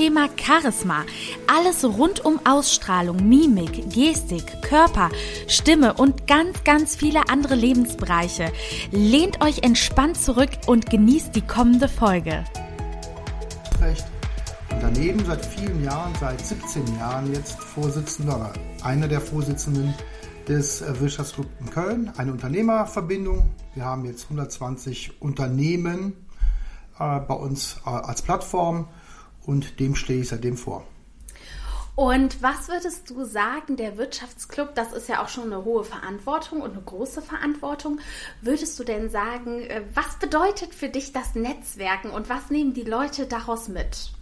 Thema Charisma. Alles rund um Ausstrahlung, Mimik, Gestik, Körper, Stimme und ganz, ganz viele andere Lebensbereiche. Lehnt euch entspannt zurück und genießt die kommende Folge. Recht. Und daneben seit vielen Jahren, seit 17 Jahren jetzt Vorsitzender, einer der Vorsitzenden des Wirtschaftsclub in Köln, eine Unternehmerverbindung. Wir haben jetzt 120 Unternehmen äh, bei uns äh, als Plattform und dem stehe ich seitdem vor. Und was würdest du sagen, der Wirtschaftsclub, das ist ja auch schon eine hohe Verantwortung und eine große Verantwortung. Würdest du denn sagen, äh, was bedeutet für dich das Netzwerken und was nehmen die Leute daraus mit?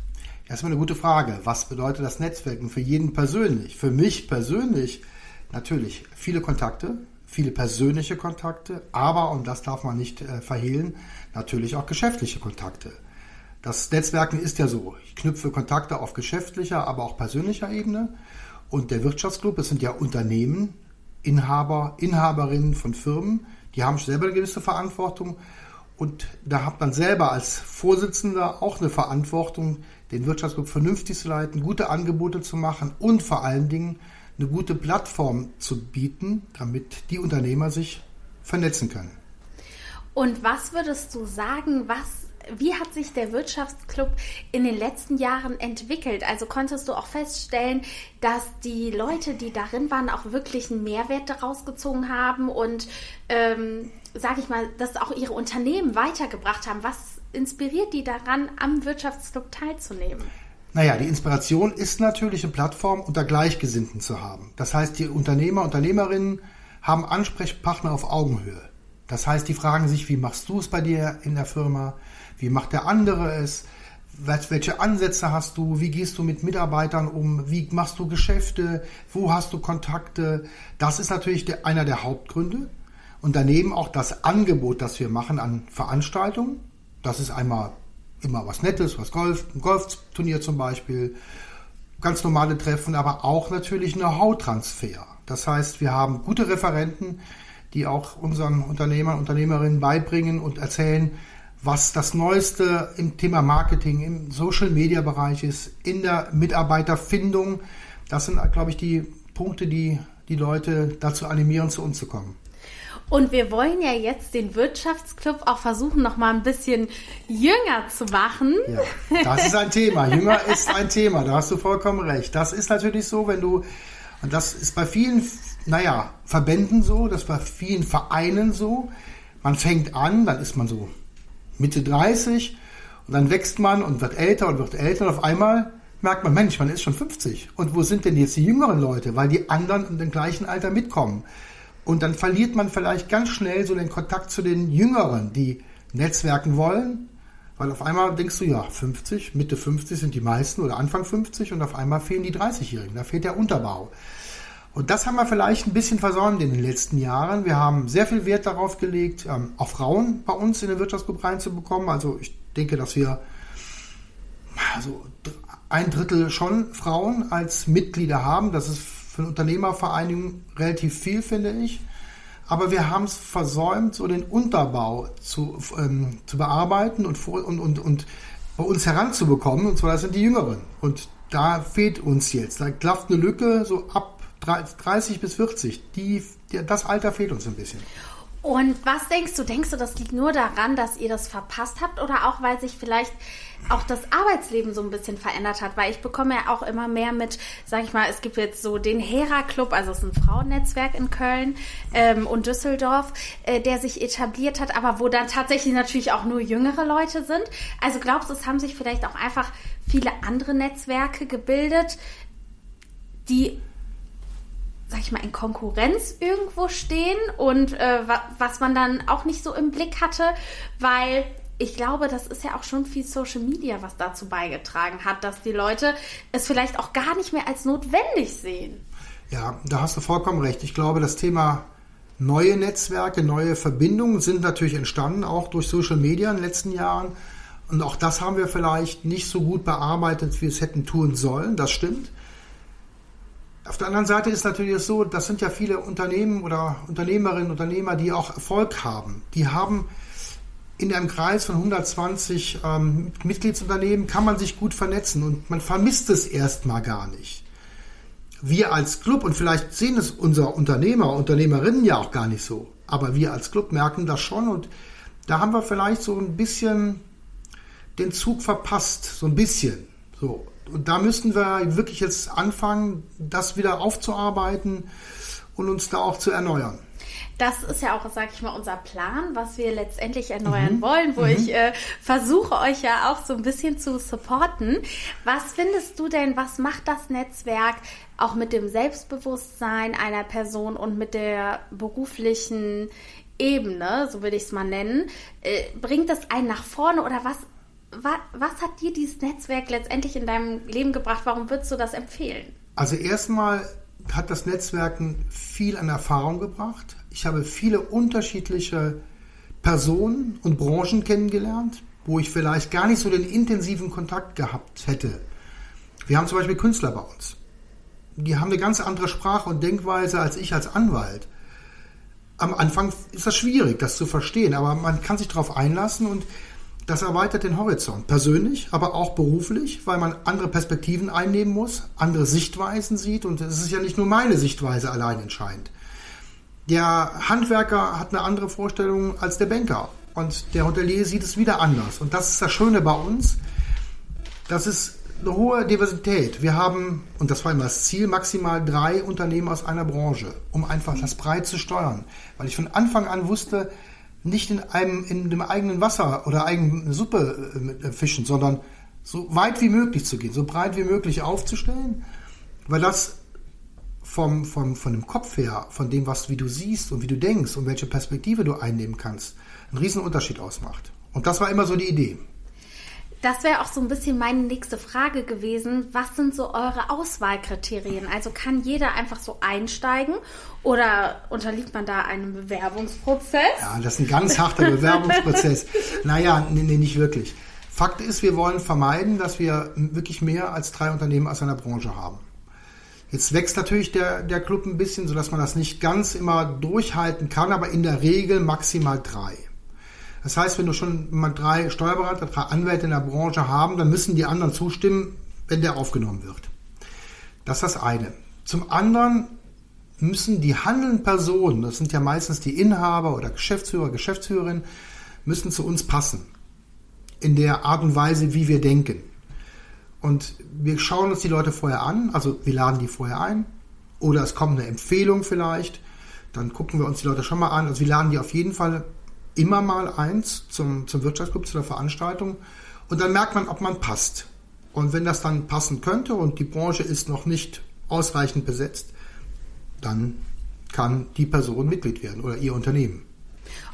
Erstmal eine gute Frage. Was bedeutet das Netzwerken für jeden persönlich? Für mich persönlich natürlich viele Kontakte, viele persönliche Kontakte, aber, und das darf man nicht äh, verhehlen, natürlich auch geschäftliche Kontakte. Das Netzwerken ist ja so. Ich knüpfe Kontakte auf geschäftlicher, aber auch persönlicher Ebene. Und der Wirtschaftsclub, es sind ja Unternehmen, Inhaber, Inhaberinnen von Firmen, die haben selber eine gewisse Verantwortung. Und da hat man selber als Vorsitzender auch eine Verantwortung, den Wirtschaftsclub vernünftig zu leiten, gute Angebote zu machen und vor allen Dingen eine gute Plattform zu bieten, damit die Unternehmer sich vernetzen können. Und was würdest du sagen, was wie hat sich der Wirtschaftsclub in den letzten Jahren entwickelt? Also konntest du auch feststellen, dass die Leute, die darin waren, auch wirklich einen Mehrwert daraus gezogen haben und, ähm, sage ich mal, dass auch ihre Unternehmen weitergebracht haben. Was inspiriert die daran, am Wirtschaftsclub teilzunehmen? Naja, die Inspiration ist natürlich eine Plattform unter Gleichgesinnten zu haben. Das heißt, die Unternehmer, Unternehmerinnen haben Ansprechpartner auf Augenhöhe. Das heißt, die fragen sich, wie machst du es bei dir in der Firma? Wie macht der andere es? Welche Ansätze hast du? Wie gehst du mit Mitarbeitern um? Wie machst du Geschäfte? Wo hast du Kontakte? Das ist natürlich der, einer der Hauptgründe. Und daneben auch das Angebot, das wir machen an Veranstaltungen. Das ist einmal immer was Nettes, was Golf, ein Golfturnier zum Beispiel, ganz normale Treffen, aber auch natürlich Know-how-Transfer. Das heißt, wir haben gute Referenten, die auch unseren Unternehmern, Unternehmerinnen beibringen und erzählen, was das Neueste im Thema Marketing, im Social-Media-Bereich ist, in der Mitarbeiterfindung. Das sind, glaube ich, die Punkte, die die Leute dazu animieren, zu uns zu kommen. Und wir wollen ja jetzt den Wirtschaftsclub auch versuchen, noch mal ein bisschen jünger zu machen. Ja, das ist ein Thema. Jünger ist ein Thema. Da hast du vollkommen recht. Das ist natürlich so, wenn du, und das ist bei vielen naja, Verbänden so, das war vielen Vereinen so. Man fängt an, dann ist man so Mitte 30 und dann wächst man und wird älter und wird älter und auf einmal merkt man, Mensch, man ist schon 50. Und wo sind denn jetzt die jüngeren Leute? Weil die anderen in dem gleichen Alter mitkommen. Und dann verliert man vielleicht ganz schnell so den Kontakt zu den Jüngeren, die netzwerken wollen. Weil auf einmal denkst du, ja, 50, Mitte 50 sind die meisten oder Anfang 50 und auf einmal fehlen die 30-Jährigen. Da fehlt der Unterbau. Und das haben wir vielleicht ein bisschen versäumt in den letzten Jahren. Wir haben sehr viel Wert darauf gelegt, ähm, auch Frauen bei uns in den Wirtschaftsgruppe reinzubekommen. Also ich denke, dass wir also ein Drittel schon Frauen als Mitglieder haben. Das ist für eine Unternehmervereinigung relativ viel, finde ich. Aber wir haben es versäumt, so den Unterbau zu, ähm, zu bearbeiten und, und, und, und bei uns heranzubekommen. Und zwar das sind die Jüngeren. Und da fehlt uns jetzt. Da klafft eine Lücke so ab 30 bis 40, die, die, das Alter fehlt uns ein bisschen. Und was denkst du? Denkst du, das liegt nur daran, dass ihr das verpasst habt oder auch, weil sich vielleicht auch das Arbeitsleben so ein bisschen verändert hat? Weil ich bekomme ja auch immer mehr mit, sag ich mal, es gibt jetzt so den Hera-Club, also es ist ein Frauennetzwerk in Köln ähm, und Düsseldorf, äh, der sich etabliert hat, aber wo dann tatsächlich natürlich auch nur jüngere Leute sind. Also glaubst du, es haben sich vielleicht auch einfach viele andere Netzwerke gebildet, die sag ich mal, in Konkurrenz irgendwo stehen und äh, was man dann auch nicht so im Blick hatte, weil ich glaube, das ist ja auch schon viel Social Media, was dazu beigetragen hat, dass die Leute es vielleicht auch gar nicht mehr als notwendig sehen. Ja, da hast du vollkommen recht. Ich glaube, das Thema neue Netzwerke, neue Verbindungen sind natürlich entstanden, auch durch Social Media in den letzten Jahren. Und auch das haben wir vielleicht nicht so gut bearbeitet, wie es hätten tun sollen. Das stimmt. Auf der anderen Seite ist natürlich so, das sind ja viele Unternehmen oder Unternehmerinnen, Unternehmer, die auch Erfolg haben. Die haben in einem Kreis von 120 ähm, Mitgliedsunternehmen kann man sich gut vernetzen und man vermisst es erstmal gar nicht. Wir als Club, und vielleicht sehen es unser Unternehmer, Unternehmerinnen ja auch gar nicht so, aber wir als Club merken das schon und da haben wir vielleicht so ein bisschen den Zug verpasst, so ein bisschen. So. Und da müssten wir wirklich jetzt anfangen, das wieder aufzuarbeiten und uns da auch zu erneuern. Das ist ja auch, sag ich mal, unser Plan, was wir letztendlich erneuern mhm. wollen, wo mhm. ich äh, versuche, euch ja auch so ein bisschen zu supporten. Was findest du denn, was macht das Netzwerk auch mit dem Selbstbewusstsein einer Person und mit der beruflichen Ebene, so würde ich es mal nennen? Äh, bringt das einen nach vorne oder was, was, was hat dir dieses Netzwerk letztendlich in deinem Leben gebracht? Warum würdest du das empfehlen? Also erstmal hat das Netzwerken viel an Erfahrung gebracht. Ich habe viele unterschiedliche Personen und Branchen kennengelernt, wo ich vielleicht gar nicht so den intensiven Kontakt gehabt hätte. Wir haben zum Beispiel Künstler bei uns. Die haben eine ganz andere Sprache und Denkweise als ich als Anwalt. Am Anfang ist das schwierig, das zu verstehen, aber man kann sich darauf einlassen und das erweitert den Horizont. Persönlich, aber auch beruflich, weil man andere Perspektiven einnehmen muss, andere Sichtweisen sieht. Und es ist ja nicht nur meine Sichtweise allein entscheidend. Der Handwerker hat eine andere Vorstellung als der Banker. Und der Hotelier sieht es wieder anders. Und das ist das Schöne bei uns. Das ist eine hohe Diversität. Wir haben, und das war immer das Ziel, maximal drei Unternehmen aus einer Branche, um einfach das breit zu steuern. Weil ich von Anfang an wusste, nicht in einem in dem eigenen Wasser oder eigenen Suppe äh, fischen, sondern so weit wie möglich zu gehen, so breit wie möglich aufzustellen, weil das vom, vom, von dem Kopf her, von dem, was wie du siehst und wie du denkst und welche Perspektive du einnehmen kannst, einen riesen Unterschied ausmacht. Und das war immer so die Idee. Das wäre auch so ein bisschen meine nächste Frage gewesen. Was sind so eure Auswahlkriterien? Also kann jeder einfach so einsteigen oder unterliegt man da einem Bewerbungsprozess? Ja, das ist ein ganz harter Bewerbungsprozess. naja, nee, nee, nicht wirklich. Fakt ist, wir wollen vermeiden, dass wir wirklich mehr als drei Unternehmen aus einer Branche haben. Jetzt wächst natürlich der, der Club ein bisschen, sodass man das nicht ganz immer durchhalten kann, aber in der Regel maximal drei. Das heißt, wenn du schon mal drei Steuerberater, drei Anwälte in der Branche haben, dann müssen die anderen zustimmen, wenn der aufgenommen wird. Das ist das eine. Zum anderen müssen die handelnden Personen, das sind ja meistens die Inhaber oder Geschäftsführer, Geschäftsführerinnen, müssen zu uns passen. In der Art und Weise, wie wir denken. Und wir schauen uns die Leute vorher an, also wir laden die vorher ein. Oder es kommt eine Empfehlung vielleicht. Dann gucken wir uns die Leute schon mal an. Also wir laden die auf jeden Fall immer mal eins zum, zum Wirtschaftsclub, zu der Veranstaltung. Und dann merkt man, ob man passt. Und wenn das dann passen könnte und die Branche ist noch nicht ausreichend besetzt, dann kann die Person Mitglied werden oder ihr Unternehmen.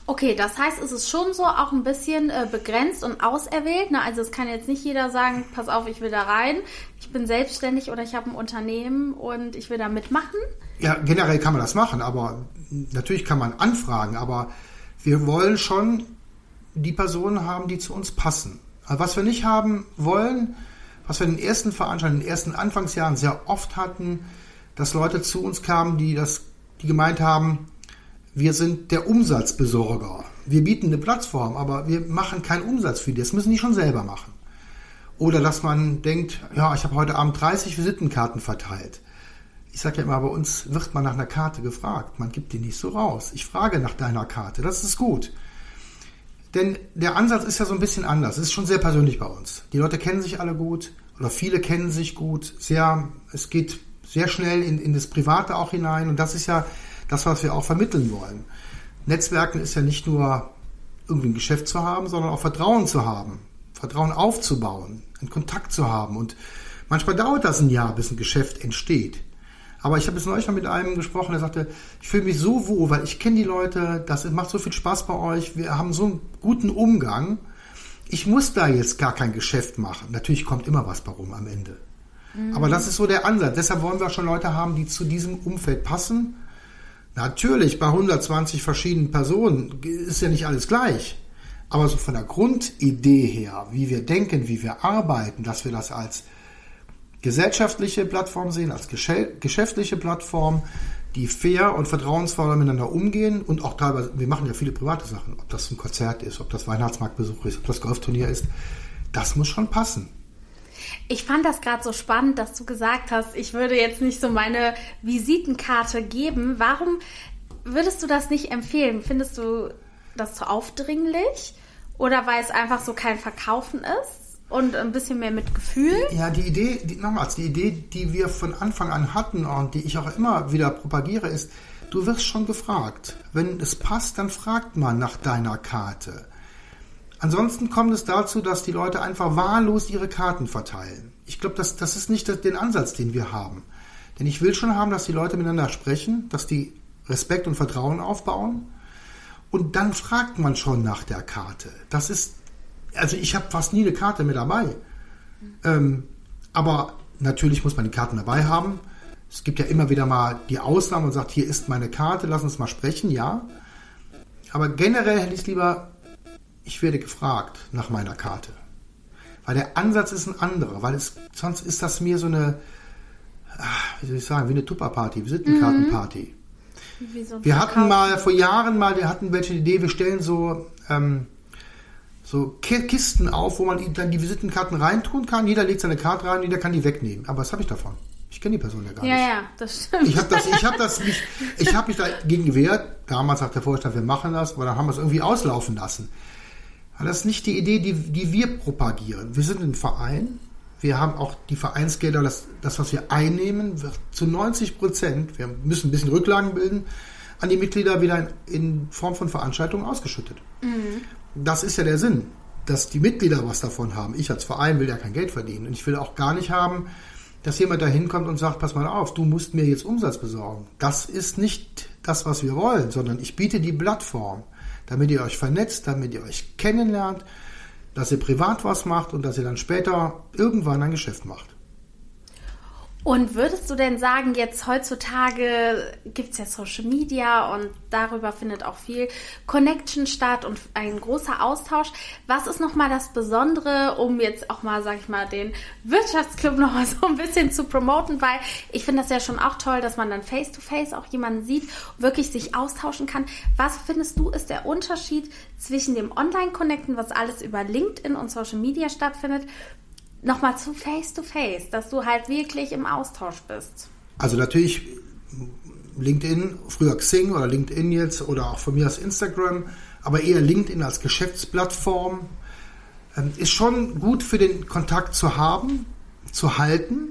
Okay, das heißt, es ist schon so auch ein bisschen äh, begrenzt und auserwählt. Ne? Also es kann jetzt nicht jeder sagen, pass auf, ich will da rein, ich bin selbstständig oder ich habe ein Unternehmen und ich will da mitmachen. Ja, generell kann man das machen, aber natürlich kann man anfragen, aber wir wollen schon die Personen haben, die zu uns passen. Aber was wir nicht haben wollen, was wir in den ersten Veranstaltungen, in den ersten Anfangsjahren sehr oft hatten, dass Leute zu uns kamen, die das, die gemeint haben, wir sind der Umsatzbesorger. Wir bieten eine Plattform, aber wir machen keinen Umsatz für die. Das müssen die schon selber machen. Oder dass man denkt, ja, ich habe heute Abend 30 Visitenkarten verteilt. Ich sage ja immer, bei uns wird man nach einer Karte gefragt. Man gibt die nicht so raus. Ich frage nach deiner Karte. Das ist gut. Denn der Ansatz ist ja so ein bisschen anders. Es ist schon sehr persönlich bei uns. Die Leute kennen sich alle gut oder viele kennen sich gut. Sehr, es geht sehr schnell in, in das Private auch hinein. Und das ist ja das, was wir auch vermitteln wollen. Netzwerken ist ja nicht nur irgendwie ein Geschäft zu haben, sondern auch Vertrauen zu haben. Vertrauen aufzubauen, einen Kontakt zu haben. Und manchmal dauert das ein Jahr, bis ein Geschäft entsteht. Aber ich habe jetzt neulich mal mit einem gesprochen, der sagte, ich fühle mich so wohl, weil ich kenne die Leute, das macht so viel Spaß bei euch, wir haben so einen guten Umgang. Ich muss da jetzt gar kein Geschäft machen. Natürlich kommt immer was warum am Ende. Mhm. Aber das ist so der Ansatz. Deshalb wollen wir schon Leute haben, die zu diesem Umfeld passen. Natürlich, bei 120 verschiedenen Personen ist ja nicht alles gleich. Aber so von der Grundidee her, wie wir denken, wie wir arbeiten, dass wir das als gesellschaftliche Plattform sehen, als geschäftliche Plattform, die fair und vertrauensvoll miteinander umgehen und auch teilweise, wir machen ja viele private Sachen, ob das ein Konzert ist, ob das Weihnachtsmarktbesuch ist, ob das Golfturnier ist, das muss schon passen. Ich fand das gerade so spannend, dass du gesagt hast, ich würde jetzt nicht so meine Visitenkarte geben. Warum würdest du das nicht empfehlen? Findest du das zu aufdringlich? Oder weil es einfach so kein Verkaufen ist? Und ein bisschen mehr mit Gefühl. Ja, die Idee, die, nochmals, die Idee, die wir von Anfang an hatten und die ich auch immer wieder propagiere, ist, du wirst schon gefragt. Wenn es passt, dann fragt man nach deiner Karte. Ansonsten kommt es dazu, dass die Leute einfach wahllos ihre Karten verteilen. Ich glaube, das, das ist nicht den Ansatz, den wir haben. Denn ich will schon haben, dass die Leute miteinander sprechen, dass die Respekt und Vertrauen aufbauen. Und dann fragt man schon nach der Karte. Das ist also ich habe fast nie eine Karte mit dabei. Ähm, aber natürlich muss man die Karten dabei haben. Es gibt ja immer wieder mal die Ausnahme und sagt, hier ist meine Karte, lass uns mal sprechen, ja. Aber generell hätte ich es lieber, ich werde gefragt nach meiner Karte. Weil der Ansatz ist ein anderer, weil es, sonst ist das mir so eine, ah, wie soll ich sagen, wie eine Tupperparty, Visitenkartenparty. Mhm. Wir hatten mal vor Jahren mal, wir hatten welche Idee, wir stellen so ähm, so Kisten auf, wo man dann die Visitenkarten reintun kann. Jeder legt seine Karte rein, jeder kann die wegnehmen. Aber was habe ich davon? Ich kenne die Person ja gar ja, nicht. Ja, ja, das stimmt. Ich habe das, ich habe das nicht, ich habe mich dagegen gewehrt. Damals sagt der Vorstand, wir machen das, aber dann haben wir es irgendwie auslaufen lassen. Aber das ist nicht die Idee, die, die wir propagieren. Wir sind ein Verein. Wir haben auch die Vereinsgelder, das, das was wir einnehmen, wird zu 90 Prozent, wir müssen ein bisschen Rücklagen bilden, an die Mitglieder wieder in, in Form von Veranstaltungen ausgeschüttet. Mhm das ist ja der Sinn, dass die Mitglieder was davon haben. Ich als Verein will ja kein Geld verdienen. Und ich will auch gar nicht haben, dass jemand da hinkommt und sagt, pass mal auf, du musst mir jetzt Umsatz besorgen. Das ist nicht das, was wir wollen, sondern ich biete die Plattform, damit ihr euch vernetzt, damit ihr euch kennenlernt, dass ihr privat was macht und dass ihr dann später irgendwann ein Geschäft macht. Und würdest du denn sagen, jetzt heutzutage gibt es ja Social Media und darüber findet auch viel Connection statt und ein großer Austausch. Was ist nochmal das Besondere, um jetzt auch mal, sag ich mal, den Wirtschaftsclub nochmal so ein bisschen zu promoten? Weil ich finde das ja schon auch toll, dass man dann face-to-face -face auch jemanden sieht, wirklich sich austauschen kann. Was findest du ist der Unterschied zwischen dem Online-Connecten, was alles über LinkedIn und Social Media stattfindet, nochmal zu Face-to-Face, dass du halt wirklich im Austausch bist. Also natürlich LinkedIn, früher Xing oder LinkedIn jetzt oder auch von mir aus Instagram, aber eher LinkedIn als Geschäftsplattform. Ähm, ist schon gut für den Kontakt zu haben, zu halten,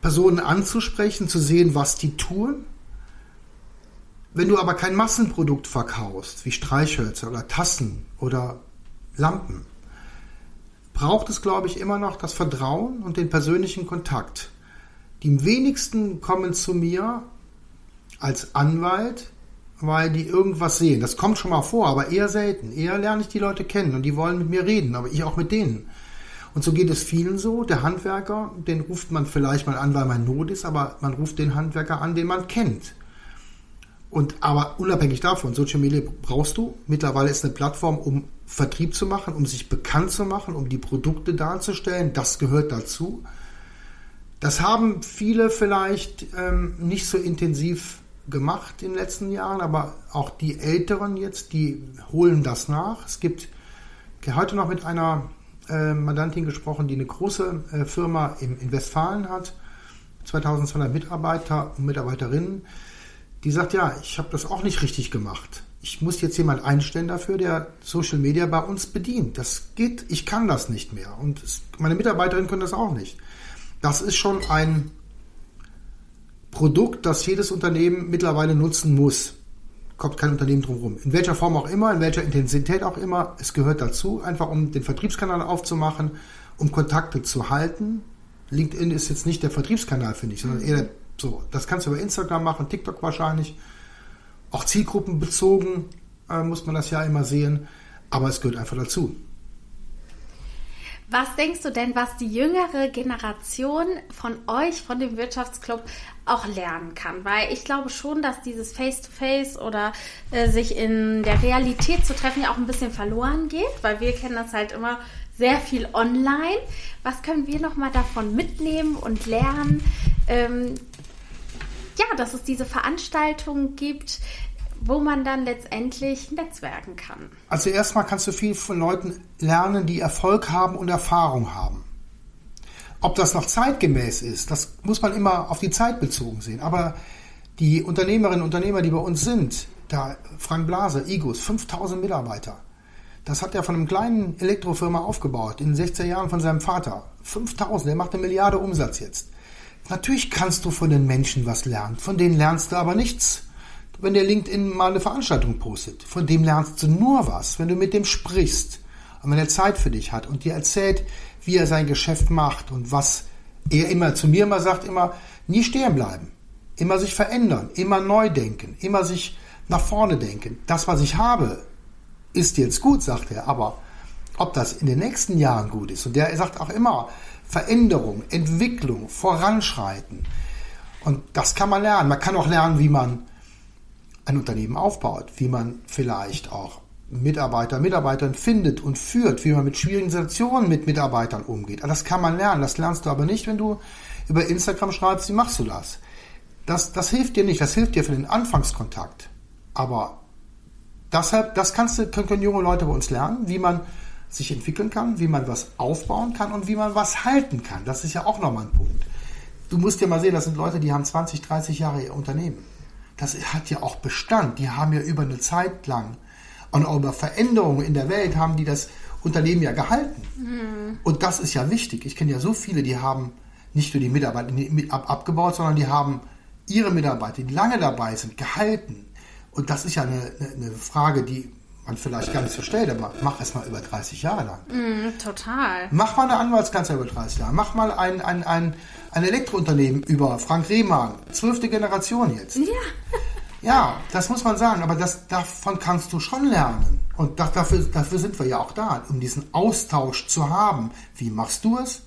Personen anzusprechen, zu sehen, was die tun. Wenn du aber kein Massenprodukt verkaufst, wie Streichhölzer oder Tassen oder Lampen, braucht es, glaube ich, immer noch das Vertrauen und den persönlichen Kontakt. Die wenigsten kommen zu mir als Anwalt, weil die irgendwas sehen. Das kommt schon mal vor, aber eher selten. Eher lerne ich die Leute kennen und die wollen mit mir reden, aber ich auch mit denen. Und so geht es vielen so. Der Handwerker, den ruft man vielleicht mal an, weil man Not ist, aber man ruft den Handwerker an, den man kennt. Und aber unabhängig davon, Social Media brauchst du. Mittlerweile ist eine Plattform, um Vertrieb zu machen, um sich bekannt zu machen, um die Produkte darzustellen. Das gehört dazu. Das haben viele vielleicht ähm, nicht so intensiv gemacht in den letzten Jahren, aber auch die Älteren jetzt, die holen das nach. Es gibt heute noch mit einer äh, Mandantin gesprochen, die eine große äh, Firma in, in Westfalen hat, 2200 Mitarbeiter und Mitarbeiterinnen die sagt, ja, ich habe das auch nicht richtig gemacht. Ich muss jetzt jemand einstellen dafür, der Social Media bei uns bedient. Das geht, ich kann das nicht mehr. Und es, meine Mitarbeiterinnen können das auch nicht. Das ist schon ein Produkt, das jedes Unternehmen mittlerweile nutzen muss. Kommt kein Unternehmen drum rum. In welcher Form auch immer, in welcher Intensität auch immer, es gehört dazu, einfach um den Vertriebskanal aufzumachen, um Kontakte zu halten. LinkedIn ist jetzt nicht der Vertriebskanal, finde ich, sondern eher der so, das kannst du über Instagram machen, TikTok wahrscheinlich. Auch zielgruppenbezogen äh, muss man das ja immer sehen, aber es gehört einfach dazu. Was denkst du denn, was die jüngere Generation von euch, von dem Wirtschaftsclub, auch lernen kann? Weil ich glaube schon, dass dieses Face-to-Face -face oder äh, sich in der Realität zu treffen ja auch ein bisschen verloren geht, weil wir kennen das halt immer sehr viel online. Was können wir nochmal davon mitnehmen und lernen? Ähm, ja, dass es diese Veranstaltungen gibt, wo man dann letztendlich netzwerken kann. Also erstmal kannst du viel von Leuten lernen, die Erfolg haben und Erfahrung haben. Ob das noch zeitgemäß ist, das muss man immer auf die Zeit bezogen sehen. Aber die Unternehmerinnen und Unternehmer, die bei uns sind, da Frank Blase, Igos, 5000 Mitarbeiter. Das hat er von einem kleinen Elektrofirma aufgebaut, in den 16 Jahren von seinem Vater. 5000, der macht eine Milliarde Umsatz jetzt. Natürlich kannst du von den Menschen was lernen, von denen lernst du aber nichts wenn der LinkedIn mal eine Veranstaltung postet. Von dem lernst du nur was, wenn du mit dem sprichst und wenn er Zeit für dich hat und dir erzählt, wie er sein Geschäft macht und was er immer zu mir immer sagt, immer nie stehen bleiben, immer sich verändern, immer neu denken, immer sich nach vorne denken. Das, was ich habe, ist jetzt gut, sagt er, aber ob das in den nächsten Jahren gut ist. Und der sagt auch immer Veränderung, Entwicklung, Voranschreiten. Und das kann man lernen. Man kann auch lernen, wie man ein Unternehmen aufbaut, wie man vielleicht auch Mitarbeiter, Mitarbeitern findet und führt, wie man mit schwierigen Situationen mit Mitarbeitern umgeht. Das kann man lernen. Das lernst du aber nicht, wenn du über Instagram schreibst, wie machst du das? Das, das hilft dir nicht. Das hilft dir für den Anfangskontakt. Aber deshalb, das kannst du, können, können junge Leute bei uns lernen, wie man sich entwickeln kann, wie man was aufbauen kann und wie man was halten kann. Das ist ja auch nochmal ein Punkt. Du musst ja mal sehen, das sind Leute, die haben 20, 30 Jahre ihr Unternehmen das hat ja auch Bestand. Die haben ja über eine Zeit lang und auch über Veränderungen in der Welt haben die das Unternehmen ja gehalten. Mhm. Und das ist ja wichtig. Ich kenne ja so viele, die haben nicht nur die Mitarbeiter abgebaut, sondern die haben ihre Mitarbeiter, die lange dabei sind, gehalten. Und das ist ja eine, eine Frage, die man vielleicht gar nicht so stellt, aber mach es mal über 30 Jahre lang. Mm, total. Mach mal eine Anwaltskanzler über 30 Jahre. Mach mal ein, ein, ein, ein Elektrounternehmen über Frank Rehmann. Zwölfte Generation jetzt. Ja. Ja, das muss man sagen, aber das, davon kannst du schon lernen. Und das, dafür, dafür sind wir ja auch da, um diesen Austausch zu haben. Wie machst du es?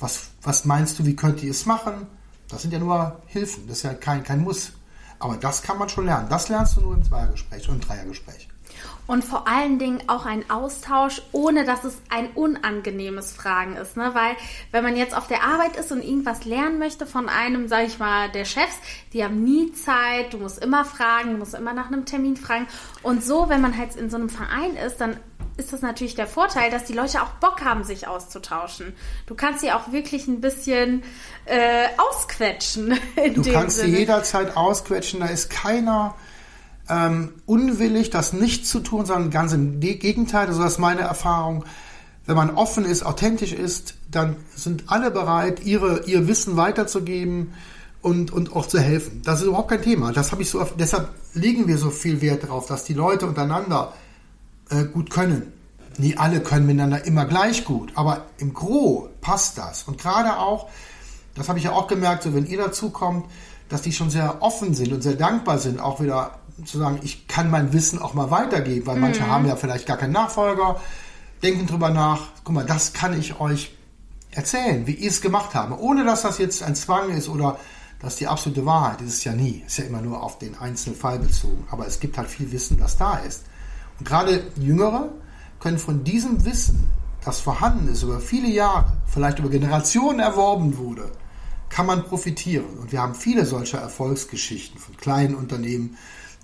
Was, was meinst du, wie könnt ihr es machen? Das sind ja nur Hilfen, das ist ja kein, kein Muss. Aber das kann man schon lernen. Das lernst du nur im Zweiergespräch und im Dreiergespräch und vor allen Dingen auch ein Austausch, ohne dass es ein unangenehmes Fragen ist. Ne? Weil wenn man jetzt auf der Arbeit ist und irgendwas lernen möchte von einem, sag ich mal, der Chefs, die haben nie Zeit, du musst immer fragen, du musst immer nach einem Termin fragen. Und so, wenn man halt in so einem Verein ist, dann ist das natürlich der Vorteil, dass die Leute auch Bock haben, sich auszutauschen. Du kannst sie auch wirklich ein bisschen äh, ausquetschen. du kannst Sinne. sie jederzeit ausquetschen, da ist keiner ähm, unwillig, das nicht zu tun, sondern ganz im Gegenteil. Also das ist meine Erfahrung. Wenn man offen ist, authentisch ist, dann sind alle bereit, ihre, ihr Wissen weiterzugeben und, und auch zu helfen. Das ist überhaupt kein Thema. Das habe ich so, deshalb legen wir so viel Wert darauf, dass die Leute untereinander äh, gut können. Nie alle können miteinander immer gleich gut, aber im Gro passt das. Und gerade auch, das habe ich ja auch gemerkt, so wenn ihr dazu kommt, dass die schon sehr offen sind und sehr dankbar sind, auch wieder zu sagen, ich kann mein Wissen auch mal weitergeben, weil mhm. manche haben ja vielleicht gar keinen Nachfolger, denken drüber nach, guck mal, das kann ich euch erzählen, wie ich es gemacht habe, ohne dass das jetzt ein Zwang ist oder dass die absolute Wahrheit ist es ja nie, ist ja immer nur auf den einzelnen Fall bezogen, aber es gibt halt viel Wissen, das da ist. Und gerade Jüngere können von diesem Wissen, das vorhanden ist über viele Jahre, vielleicht über Generationen erworben wurde, kann man profitieren. Und wir haben viele solcher Erfolgsgeschichten von kleinen Unternehmen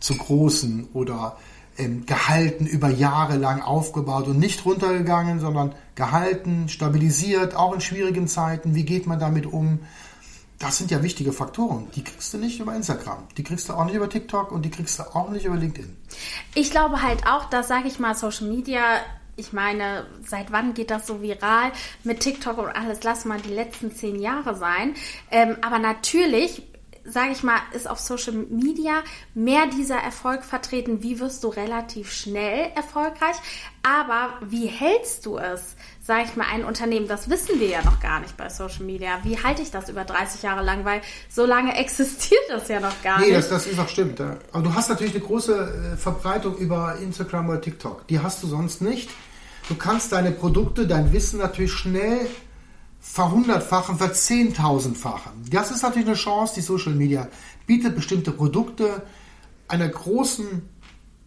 zu großen oder ähm, gehalten, über Jahre lang aufgebaut und nicht runtergegangen, sondern gehalten, stabilisiert, auch in schwierigen Zeiten. Wie geht man damit um? Das sind ja wichtige Faktoren. Die kriegst du nicht über Instagram, die kriegst du auch nicht über TikTok und die kriegst du auch nicht über LinkedIn. Ich glaube halt auch, dass, sage ich mal, Social Media ich meine, seit wann geht das so viral mit TikTok und alles? Lass mal die letzten zehn Jahre sein. Ähm, aber natürlich sage ich mal, ist auf Social Media mehr dieser Erfolg vertreten. Wie wirst du relativ schnell erfolgreich? Aber wie hältst du es? Sage ich mal, ein Unternehmen, das wissen wir ja noch gar nicht bei Social Media. Wie halte ich das über 30 Jahre lang? Weil so lange existiert das ja noch gar nee, nicht. Nee, das, das ist auch stimmt. Aber du hast natürlich eine große äh, Verbreitung über Instagram oder TikTok. Die hast du sonst nicht. Du kannst deine Produkte, dein Wissen natürlich schnell verhundertfachen, verzehntausendfachen. Das ist natürlich eine Chance, die Social Media bietet, bestimmte Produkte einer großen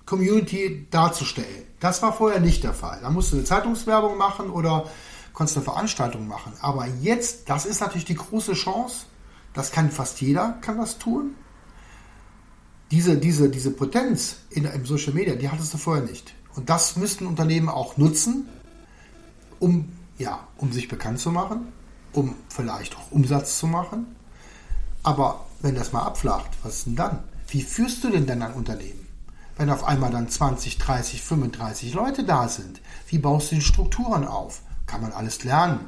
Community darzustellen. Das war vorher nicht der Fall. Da musst du eine Zeitungswerbung machen oder konntest eine Veranstaltung machen. Aber jetzt, das ist natürlich die große Chance. Das kann fast jeder, kann das tun. diese, diese, diese Potenz in, im Social Media, die hattest du vorher nicht. Und das müssten Unternehmen auch nutzen, um, ja, um sich bekannt zu machen, um vielleicht auch Umsatz zu machen. Aber wenn das mal abflacht, was ist denn dann? Wie führst du denn denn ein Unternehmen? Wenn auf einmal dann 20, 30, 35 Leute da sind, wie baust du die Strukturen auf? Kann man alles lernen.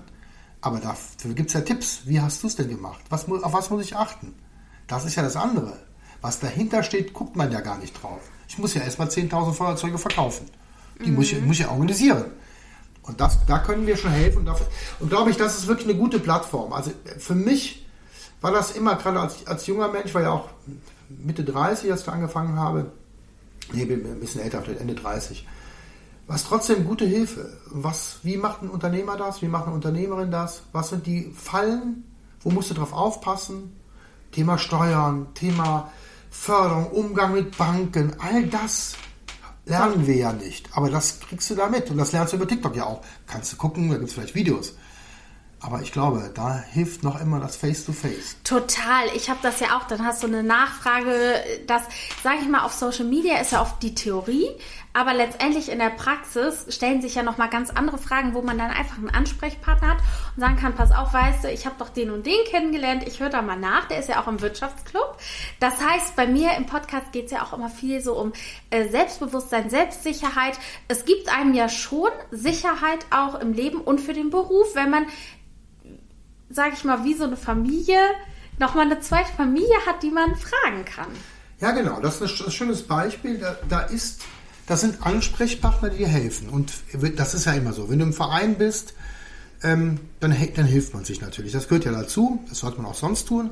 Aber dafür gibt es ja Tipps. Wie hast du es denn gemacht? Was, auf was muss ich achten? Das ist ja das andere. Was dahinter steht, guckt man ja gar nicht drauf. Ich muss ja erstmal 10.000 Feuerzeuge verkaufen. Die mhm. muss, ich, muss ich organisieren. Und das, da können wir schon helfen. Und, und glaube ich, das ist wirklich eine gute Plattform. Also für mich war das immer, gerade als, als junger Mensch, war ja auch Mitte 30, als ich angefangen habe, nee, bin ein bisschen älter, vielleicht Ende 30, war es trotzdem gute Hilfe. Was, wie macht ein Unternehmer das? Wie macht eine Unternehmerin das? Was sind die Fallen? Wo musst du drauf aufpassen? Thema Steuern, Thema Förderung, Umgang mit Banken, all das lernen wir ja nicht. Aber das kriegst du da mit. Und das lernst du über TikTok ja auch. Kannst du gucken, da gibt es vielleicht Videos. Aber ich glaube, da hilft noch immer das Face-to-Face. -face. Total. Ich habe das ja auch. Dann hast du eine Nachfrage. Das, sage ich mal, auf Social Media ist ja oft die Theorie. Aber letztendlich in der Praxis stellen sich ja nochmal ganz andere Fragen, wo man dann einfach einen Ansprechpartner hat und sagen kann, pass auf, weißt du, ich habe doch den und den kennengelernt, ich höre da mal nach, der ist ja auch im Wirtschaftsclub. Das heißt, bei mir im Podcast geht es ja auch immer viel so um äh, Selbstbewusstsein, Selbstsicherheit. Es gibt einem ja schon Sicherheit auch im Leben und für den Beruf, wenn man sage ich mal, wie so eine Familie nochmal eine zweite Familie hat, die man fragen kann. Ja, genau. Das ist ein schönes Beispiel. Da, da ist, das sind Ansprechpartner, die dir helfen. Und das ist ja immer so. Wenn du im Verein bist, ähm, dann, dann hilft man sich natürlich. Das gehört ja dazu. Das sollte man auch sonst tun.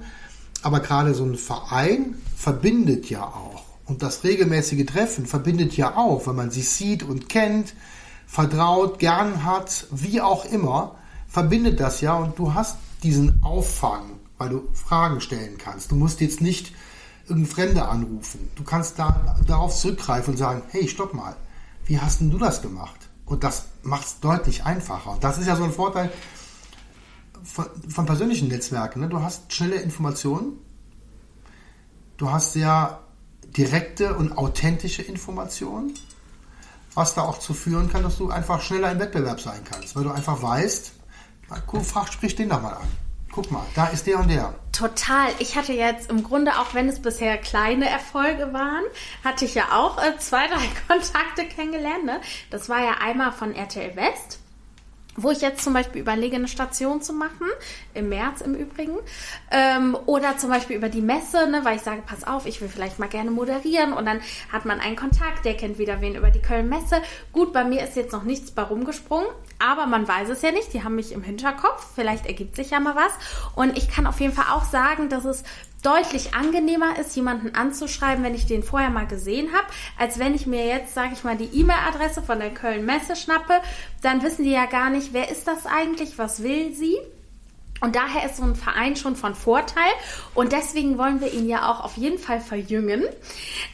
Aber gerade so ein Verein verbindet ja auch. Und das regelmäßige Treffen verbindet ja auch, wenn man sich sieht und kennt, vertraut, gern hat, wie auch immer, verbindet das ja und du hast diesen Auffang, weil du Fragen stellen kannst. Du musst jetzt nicht irgendeinen Fremde anrufen. Du kannst da, darauf zurückgreifen und sagen, hey, stopp mal, wie hast denn du das gemacht? Und das macht es deutlich einfacher. Und das ist ja so ein Vorteil von, von persönlichen Netzwerken. Ne? Du hast schnelle Informationen, du hast sehr direkte und authentische Informationen, was da auch zu führen kann, dass du einfach schneller im Wettbewerb sein kannst, weil du einfach weißt, Cool, frag, sprich den doch mal an. Guck mal, da ist der und der. Total. Ich hatte jetzt im Grunde, auch wenn es bisher kleine Erfolge waren, hatte ich ja auch äh, zwei, drei Kontakte kennengelernt. Ne? Das war ja einmal von RTL West wo ich jetzt zum Beispiel überlege, eine Station zu machen, im März im Übrigen, ähm, oder zum Beispiel über die Messe, ne, weil ich sage, pass auf, ich will vielleicht mal gerne moderieren und dann hat man einen Kontakt, der kennt wieder wen über die Köln-Messe. Gut, bei mir ist jetzt noch nichts bei rumgesprungen, aber man weiß es ja nicht, die haben mich im Hinterkopf, vielleicht ergibt sich ja mal was und ich kann auf jeden Fall auch sagen, dass es deutlich angenehmer ist, jemanden anzuschreiben, wenn ich den vorher mal gesehen habe, als wenn ich mir jetzt, sage ich mal, die E-Mail-Adresse von der Köln Messe schnappe. Dann wissen die ja gar nicht, wer ist das eigentlich, was will sie. Und daher ist so ein Verein schon von Vorteil und deswegen wollen wir ihn ja auch auf jeden Fall verjüngen.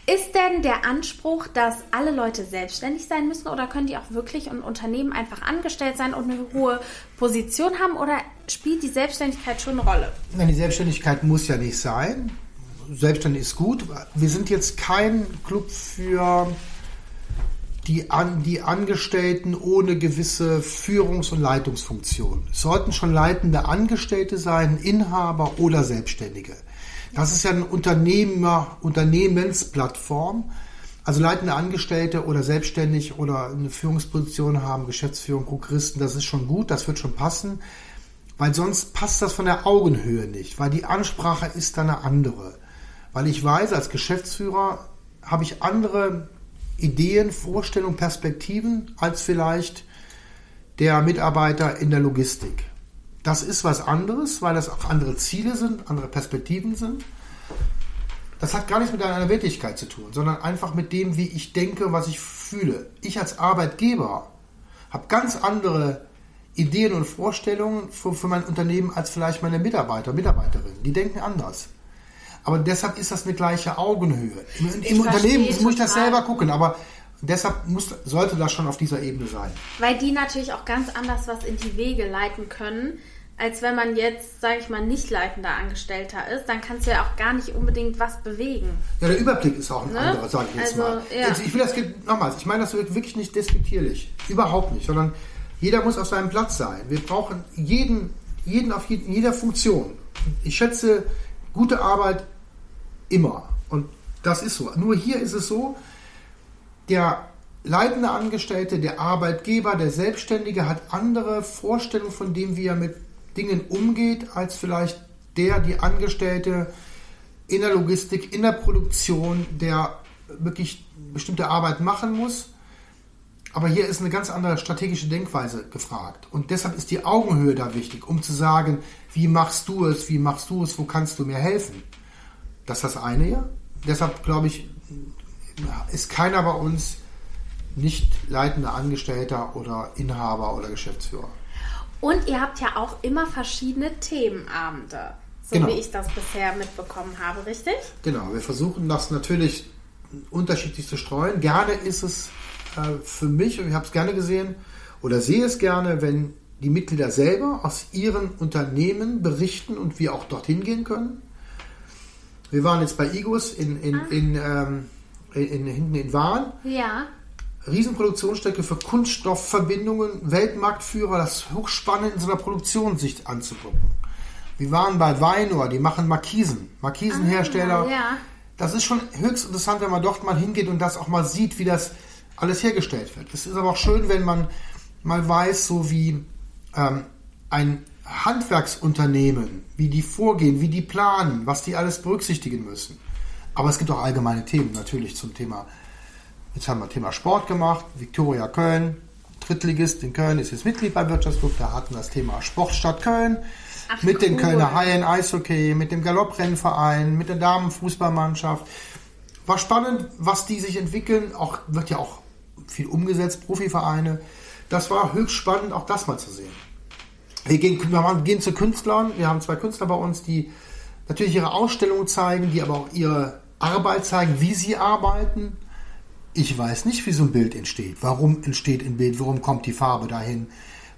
Ist denn der Anspruch, dass alle Leute selbstständig sein müssen oder können die auch wirklich in Unternehmen einfach angestellt sein und eine hohe Position haben oder spielt die Selbstständigkeit schon eine Rolle? Nein, die Selbstständigkeit muss ja nicht sein. Selbstständig ist gut. Wir sind jetzt kein Club für die, an, die Angestellten ohne gewisse Führungs- und Leitungsfunktion. Es sollten schon leitende Angestellte sein, Inhaber oder Selbstständige. Das ist ja eine Unternehmer, Unternehmensplattform. Also leitende Angestellte oder selbstständig oder eine Führungsposition haben, Geschäftsführung, Prokuristen, das ist schon gut, das wird schon passen, weil sonst passt das von der Augenhöhe nicht, weil die Ansprache ist dann eine andere. Weil ich weiß, als Geschäftsführer habe ich andere Ideen, Vorstellungen, Perspektiven als vielleicht der Mitarbeiter in der Logistik. Das ist was anderes, weil das auch andere Ziele sind, andere Perspektiven sind. Das hat gar nichts mit einer Wertigkeit zu tun, sondern einfach mit dem, wie ich denke, was ich fühle. Ich als Arbeitgeber habe ganz andere Ideen und Vorstellungen für, für mein Unternehmen als vielleicht meine Mitarbeiter, Mitarbeiterinnen. Die denken anders. Aber deshalb ist das eine gleiche Augenhöhe. Im, im Unternehmen muss ich das selber gucken, aber deshalb muss, sollte das schon auf dieser Ebene sein. Weil die natürlich auch ganz anders was in die Wege leiten können, als wenn man jetzt, sage ich mal, nicht leitender Angestellter ist, dann kannst du ja auch gar nicht unbedingt was bewegen. Ja, der Überblick ist auch ein ne? anderer, sage ich jetzt also, mal. Ja. Also ich will das nochmals, ich meine das wirklich nicht despektierlich. Überhaupt nicht, sondern jeder muss auf seinem Platz sein. Wir brauchen jeden, jeden auf jeden, in jeder Funktion. Ich schätze gute Arbeit immer. Und das ist so. Nur hier ist es so, der leitende Angestellte, der Arbeitgeber, der Selbstständige hat andere Vorstellungen von dem, wie er mit Dingen umgeht, als vielleicht der, die Angestellte in der Logistik, in der Produktion, der wirklich bestimmte Arbeit machen muss. Aber hier ist eine ganz andere strategische Denkweise gefragt. Und deshalb ist die Augenhöhe da wichtig, um zu sagen, wie machst du es, wie machst du es, wo kannst du mir helfen. Das ist das eine ja. Deshalb glaube ich, ist keiner bei uns nicht leitender Angestellter oder Inhaber oder Geschäftsführer. Und ihr habt ja auch immer verschiedene Themenabende, so genau. wie ich das bisher mitbekommen habe, richtig? Genau, wir versuchen das natürlich unterschiedlich zu streuen. Gerne ist es äh, für mich, und ich habe es gerne gesehen, oder sehe es gerne, wenn die Mitglieder selber aus ihren Unternehmen berichten und wir auch dorthin gehen können. Wir waren jetzt bei IGUS in, in, ah. in, ähm, in, hinten in Wahn. Ja. Riesenproduktionsstrecke für Kunststoffverbindungen, Weltmarktführer, das ist hochspannend in so einer Produktion sich anzugucken. Wir waren bei Weinor, die machen Markisen, Markisenhersteller. Ah, ja. Das ist schon höchst interessant, wenn man dort mal hingeht und das auch mal sieht, wie das alles hergestellt wird. Es ist aber auch schön, wenn man mal weiß, so wie ähm, ein Handwerksunternehmen, wie die vorgehen, wie die planen, was die alles berücksichtigen müssen. Aber es gibt auch allgemeine Themen natürlich zum Thema Jetzt haben wir Thema Sport gemacht. Viktoria Köln, Drittligist in Köln, ist jetzt Mitglied bei Wirtschaftsclub. Da hatten wir das Thema Sportstadt Köln. Ach, mit cool. den Kölner Haien Eishockey, mit dem Galopprennverein, mit der Damenfußballmannschaft. War spannend, was die sich entwickeln. Auch, wird ja auch viel umgesetzt, Profivereine. Das war höchst spannend, auch das mal zu sehen. Wir gehen, wir gehen zu Künstlern. Wir haben zwei Künstler bei uns, die natürlich ihre Ausstellungen zeigen, die aber auch ihre Arbeit zeigen, wie sie arbeiten. Ich weiß nicht, wie so ein Bild entsteht. Warum entsteht ein Bild? Warum kommt die Farbe dahin?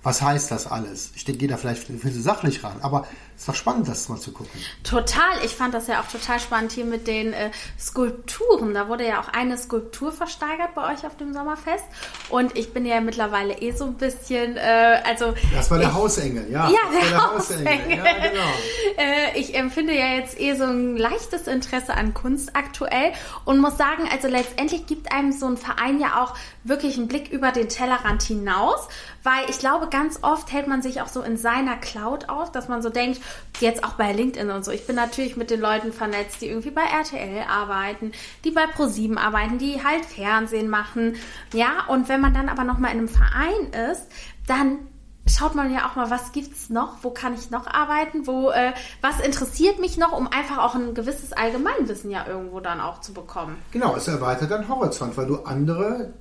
Was heißt das alles? Ich denke, gehe da vielleicht viel zu sachlich ran, aber es doch spannend, das mal zu gucken. Total. Ich fand das ja auch total spannend hier mit den äh, Skulpturen. Da wurde ja auch eine Skulptur versteigert bei euch auf dem Sommerfest. Und ich bin ja mittlerweile eh so ein bisschen, äh, also. Das war der ich, Hausengel, ja. Ja, der, der Hausengel. Hausengel. Ja, genau. äh, ich empfinde ja jetzt eh so ein leichtes Interesse an Kunst aktuell und muss sagen, also letztendlich gibt einem so ein Verein ja auch wirklich einen Blick über den Tellerrand hinaus, weil ich glaube, ganz oft hält man sich auch so in seiner Cloud auf, dass man so denkt, jetzt auch bei LinkedIn und so, ich bin natürlich mit den Leuten vernetzt, die irgendwie bei RTL arbeiten, die bei ProSieben arbeiten, die halt Fernsehen machen, ja, und wenn man dann aber nochmal in einem Verein ist, dann schaut man ja auch mal, was gibt's noch, wo kann ich noch arbeiten, wo, äh, was interessiert mich noch, um einfach auch ein gewisses Allgemeinwissen ja irgendwo dann auch zu bekommen. Genau, es erweitert deinen Horizont, weil du andere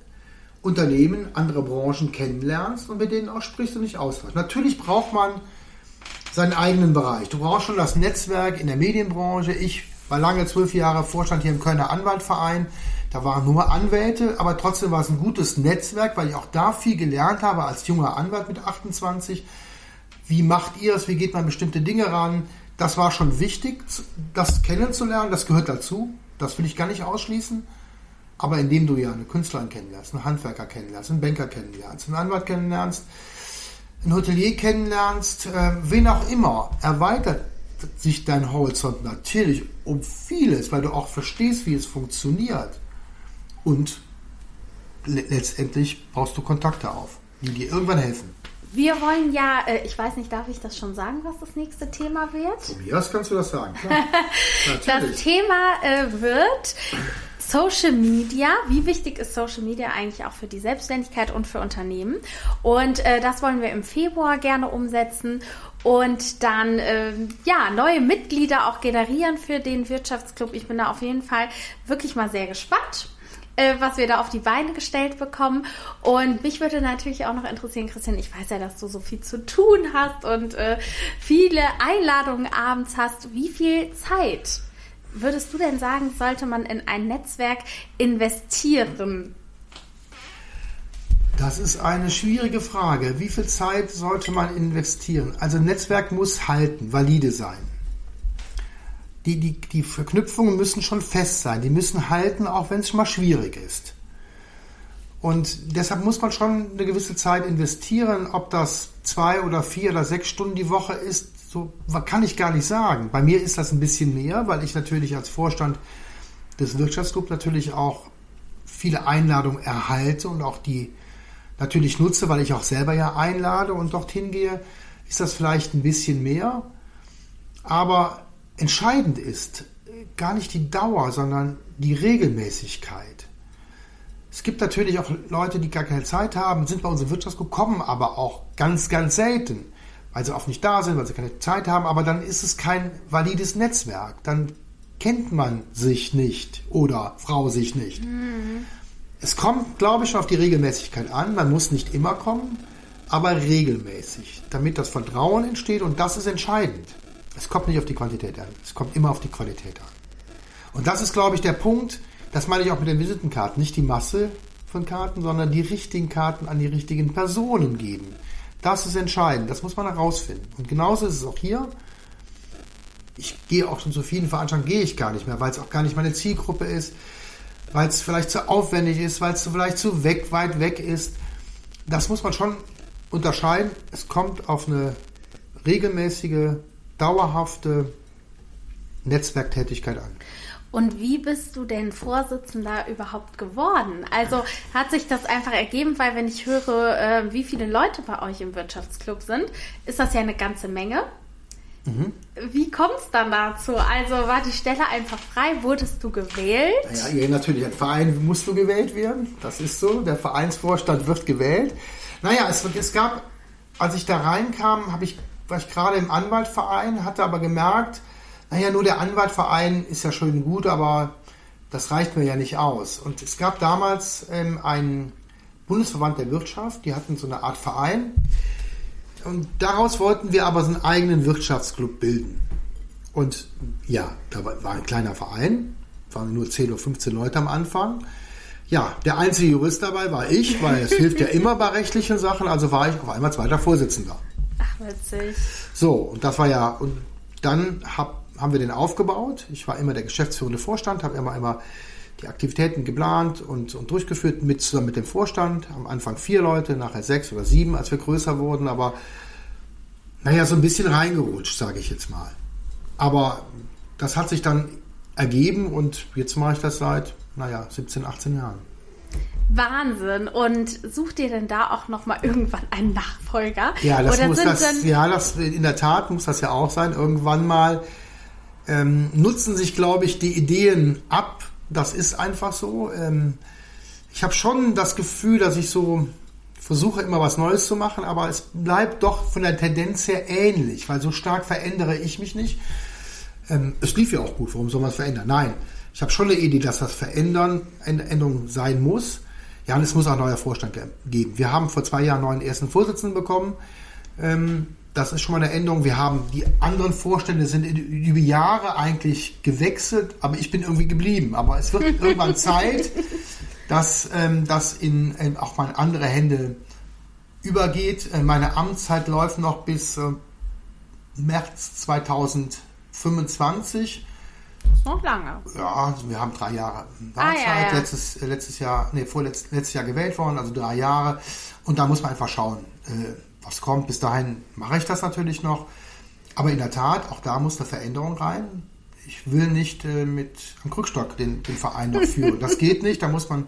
Unternehmen, andere Branchen kennenlernst und mit denen auch sprichst und nicht austauschst. Natürlich braucht man seinen eigenen Bereich. Du brauchst schon das Netzwerk in der Medienbranche. Ich war lange zwölf Jahre Vorstand hier im Kölner Anwaltverein. Da waren nur Anwälte, aber trotzdem war es ein gutes Netzwerk, weil ich auch da viel gelernt habe als junger Anwalt mit 28. Wie macht ihr es? Wie geht man bestimmte Dinge ran? Das war schon wichtig, das kennenzulernen. Das gehört dazu. Das will ich gar nicht ausschließen. Aber indem du ja eine Künstlerin kennenlernst, einen Handwerker kennenlernst, einen Banker kennenlernst, einen Anwalt kennenlernst, ein Hotelier kennenlernst, äh, wen auch immer, erweitert sich dein Horizont natürlich um vieles, weil du auch verstehst, wie es funktioniert. Und le letztendlich baust du Kontakte auf, die dir irgendwann helfen. Wir wollen ja, äh, ich weiß nicht, darf ich das schon sagen, was das nächste Thema wird? Aus kannst du das sagen. das Thema äh, wird Social Media, wie wichtig ist Social Media eigentlich auch für die Selbstständigkeit und für Unternehmen? Und äh, das wollen wir im Februar gerne umsetzen und dann äh, ja neue Mitglieder auch generieren für den Wirtschaftsclub. Ich bin da auf jeden Fall wirklich mal sehr gespannt äh, was wir da auf die Beine gestellt bekommen. Und mich würde natürlich auch noch interessieren, Christian, ich weiß ja, dass du so viel zu tun hast und äh, viele Einladungen abends hast. Wie viel Zeit würdest du denn sagen, sollte man in ein Netzwerk investieren? Das ist eine schwierige Frage. Wie viel Zeit sollte man investieren? Also Netzwerk muss halten, valide sein. Die, die, die Verknüpfungen müssen schon fest sein. Die müssen halten, auch wenn es schon mal schwierig ist. Und deshalb muss man schon eine gewisse Zeit investieren. Ob das zwei oder vier oder sechs Stunden die Woche ist, so kann ich gar nicht sagen. Bei mir ist das ein bisschen mehr, weil ich natürlich als Vorstand des Wirtschaftsclubs natürlich auch viele Einladungen erhalte und auch die natürlich nutze, weil ich auch selber ja einlade und dorthin gehe, ist das vielleicht ein bisschen mehr. Aber entscheidend ist gar nicht die Dauer, sondern die Regelmäßigkeit. Es gibt natürlich auch Leute, die gar keine Zeit haben, sind bei unserem Wirtschaftsgruppe, kommen aber auch ganz, ganz selten, weil sie oft nicht da sind, weil sie keine Zeit haben. Aber dann ist es kein valides Netzwerk. Dann kennt man sich nicht oder Frau sich nicht. Mhm. Es kommt, glaube ich, schon auf die Regelmäßigkeit an. Man muss nicht immer kommen, aber regelmäßig, damit das Vertrauen entsteht und das ist entscheidend. Es kommt nicht auf die Quantität an, es kommt immer auf die Qualität an. Und das ist, glaube ich, der Punkt, das meine ich auch mit den Visitenkarten, nicht die Masse von Karten, sondern die richtigen Karten an die richtigen Personen geben. Das ist entscheidend, das muss man herausfinden. Und genauso ist es auch hier. Ich gehe auch schon zu vielen Veranstaltungen, gehe ich gar nicht mehr, weil es auch gar nicht meine Zielgruppe ist weil es vielleicht zu aufwendig ist, weil es vielleicht zu weg, weit weg ist. Das muss man schon unterscheiden. Es kommt auf eine regelmäßige, dauerhafte Netzwerktätigkeit an. Und wie bist du denn Vorsitzender überhaupt geworden? Also hat sich das einfach ergeben, weil wenn ich höre, äh, wie viele Leute bei euch im Wirtschaftsclub sind, ist das ja eine ganze Menge. Mhm. Wie kommt es dann dazu? Also war die Stelle einfach frei? Wurdest du gewählt? Ja, natürlich. Ein Verein musst du gewählt werden. Das ist so. Der Vereinsvorstand wird gewählt. Naja, es, es gab, als ich da reinkam, habe ich, war ich gerade im Anwaltverein, hatte aber gemerkt, naja, nur der Anwaltverein ist ja schön gut, aber das reicht mir ja nicht aus. Und es gab damals ähm, einen Bundesverband der Wirtschaft, die hatten so eine Art Verein und daraus wollten wir aber so einen eigenen Wirtschaftsclub bilden. Und ja, da war ein kleiner Verein, waren nur 10 oder 15 Leute am Anfang. Ja, der einzige Jurist dabei war ich, weil es hilft ja immer bei rechtlichen Sachen, also war ich auf einmal zweiter Vorsitzender. Witzig. So, und das war ja, und dann hab, haben wir den aufgebaut. Ich war immer der geschäftsführende Vorstand, habe immer, immer die Aktivitäten geplant und, und durchgeführt, mit, zusammen mit dem Vorstand. Am Anfang vier Leute, nachher sechs oder sieben, als wir größer wurden, aber naja, so ein bisschen reingerutscht, sage ich jetzt mal. Aber das hat sich dann ergeben und jetzt mache ich das seit, naja, 17, 18 Jahren. Wahnsinn. Und sucht ihr denn da auch nochmal irgendwann einen Nachfolger? Ja, das Oder muss das, ja, das, in der Tat muss das ja auch sein. Irgendwann mal ähm, nutzen sich, glaube ich, die Ideen ab das ist einfach so. Ähm, ich habe schon das Gefühl, dass ich so versuche immer was Neues zu machen, aber es bleibt doch von der Tendenz her ähnlich, weil so stark verändere ich mich nicht. Ähm, es lief ja auch gut, warum soll man es verändern? Nein, ich habe schon eine Idee, dass das Verändern eine Änderung sein muss. Ja, und es muss auch ein neuer Vorstand geben. Wir haben vor zwei Jahren einen neuen ersten Vorsitzenden bekommen. Ähm, das ist schon mal eine Änderung. Wir haben die anderen Vorstände sind über Jahre eigentlich gewechselt, aber ich bin irgendwie geblieben. Aber es wird irgendwann Zeit, dass ähm, das in, in, auch mal in andere Hände übergeht. Äh, meine Amtszeit läuft noch bis äh, März 2025. Das ist noch lange. Ja, wir haben drei Jahre Wartezeit. Ah, ja, ja. Letztes, äh, letztes Jahr, nee, vorletztes letztes Jahr gewählt worden, also drei Jahre. Und da muss man einfach schauen. Äh, was kommt. Bis dahin mache ich das natürlich noch. Aber in der Tat, auch da muss eine Veränderung rein. Ich will nicht äh, mit einem Krückstock den, den Verein noch führen. Das geht nicht. Da muss man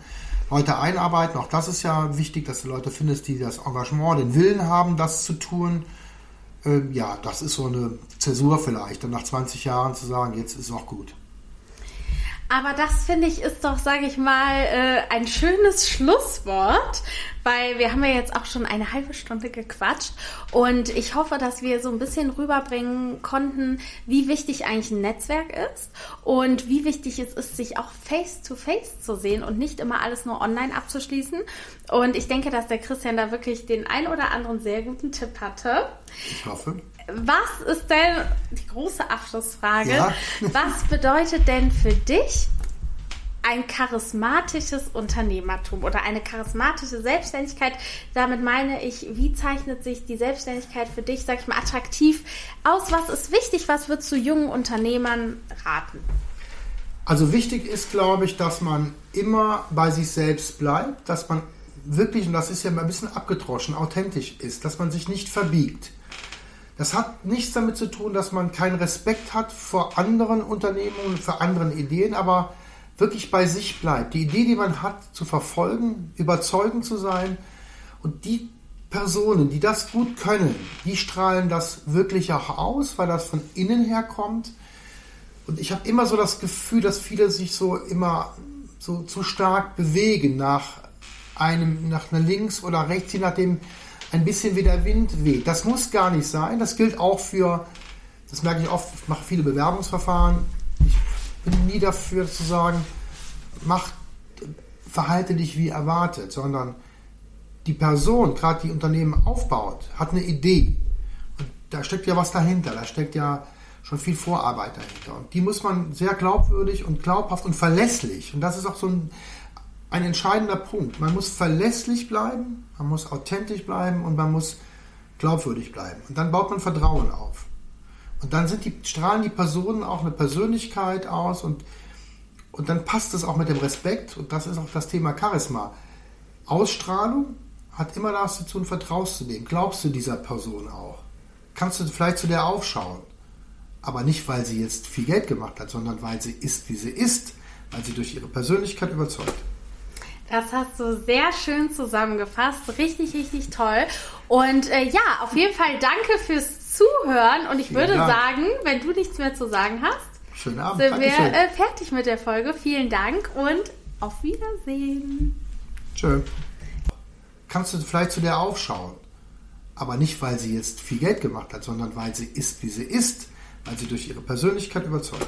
Leute einarbeiten. Auch das ist ja wichtig, dass du Leute findest, die das Engagement, den Willen haben, das zu tun. Ähm, ja, das ist so eine Zäsur vielleicht. Und nach 20 Jahren zu sagen, jetzt ist es auch gut. Aber das finde ich ist doch, sage ich mal, äh, ein schönes Schlusswort, weil wir haben ja jetzt auch schon eine halbe Stunde gequatscht und ich hoffe, dass wir so ein bisschen rüberbringen konnten, wie wichtig eigentlich ein Netzwerk ist und wie wichtig es ist, sich auch face to face zu sehen und nicht immer alles nur online abzuschließen. Und ich denke, dass der Christian da wirklich den ein oder anderen sehr guten Tipp hatte. Ich hoffe. Was ist denn die große Abschlussfrage? Ja. was bedeutet denn für dich ein charismatisches Unternehmertum oder eine charismatische Selbstständigkeit. Damit meine ich, wie zeichnet sich die Selbstständigkeit für dich, sag ich mal, attraktiv aus? Was ist wichtig? Was würdest du jungen Unternehmern raten? Also wichtig ist, glaube ich, dass man immer bei sich selbst bleibt, dass man wirklich, und das ist ja mal ein bisschen abgedroschen, authentisch ist, dass man sich nicht verbiegt. Das hat nichts damit zu tun, dass man keinen Respekt hat vor anderen Unternehmungen, vor anderen Ideen, aber wirklich bei sich bleibt. Die Idee, die man hat, zu verfolgen, überzeugend zu sein. Und die Personen, die das gut können, die strahlen das wirklich auch aus, weil das von innen her kommt. Und ich habe immer so das Gefühl, dass viele sich so immer so zu stark bewegen nach einem, nach einer links oder rechts, je nachdem ein bisschen wie der Wind weht. Das muss gar nicht sein. Das gilt auch für, das merke ich oft, ich mache viele Bewerbungsverfahren. Ich bin nie dafür zu sagen, mach, verhalte dich wie erwartet, sondern die Person, gerade die Unternehmen aufbaut, hat eine Idee. Und da steckt ja was dahinter, da steckt ja schon viel Vorarbeit dahinter. Und die muss man sehr glaubwürdig und glaubhaft und verlässlich, und das ist auch so ein, ein entscheidender Punkt. Man muss verlässlich bleiben, man muss authentisch bleiben und man muss glaubwürdig bleiben. Und dann baut man Vertrauen auf. Und dann die, strahlen die Personen auch eine Persönlichkeit aus und, und dann passt es auch mit dem Respekt und das ist auch das Thema Charisma. Ausstrahlung hat immer das zu tun, vertraust du dem, glaubst du dieser Person auch. Kannst du vielleicht zu der aufschauen. Aber nicht, weil sie jetzt viel Geld gemacht hat, sondern weil sie ist, wie sie ist, weil sie durch ihre Persönlichkeit überzeugt. Das hast du sehr schön zusammengefasst. Richtig, richtig toll. Und äh, ja, auf jeden Fall danke fürs Zuhören und ich Vielen würde Dank. sagen, wenn du nichts mehr zu sagen hast, Schönen Abend. sind wir äh, fertig mit der Folge. Vielen Dank und auf Wiedersehen. Tschö. Kannst du vielleicht zu der aufschauen? Aber nicht, weil sie jetzt viel Geld gemacht hat, sondern weil sie ist, wie sie ist, weil sie durch ihre Persönlichkeit überzeugt.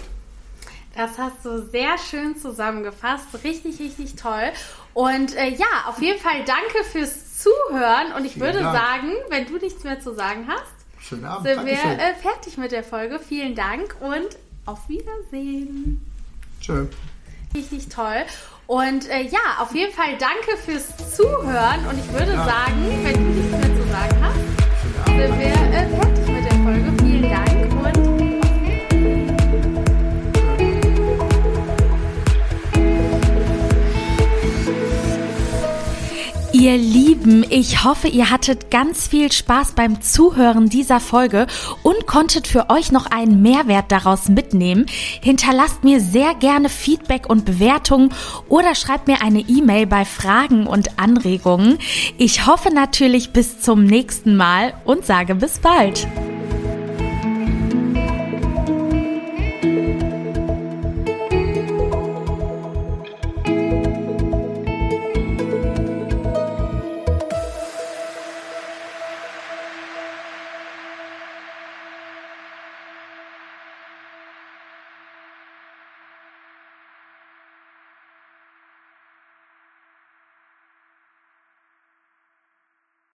Das hast du sehr schön zusammengefasst. Richtig, richtig toll. Und äh, ja, auf jeden Fall danke fürs Zuhören. Und ich Vielen würde Dank. sagen, wenn du nichts mehr zu sagen hast, Schönen Abend. Sind wir äh, fertig mit der Folge. Vielen Dank und auf Wiedersehen. Tschö. Richtig toll. Und äh, ja, auf jeden Fall danke fürs Zuhören. Und ich würde ja. sagen, wenn du nichts mehr zu sagen hast, sind wir Ihr Lieben, ich hoffe, ihr hattet ganz viel Spaß beim Zuhören dieser Folge und konntet für euch noch einen Mehrwert daraus mitnehmen. Hinterlasst mir sehr gerne Feedback und Bewertungen oder schreibt mir eine E-Mail bei Fragen und Anregungen. Ich hoffe natürlich bis zum nächsten Mal und sage bis bald.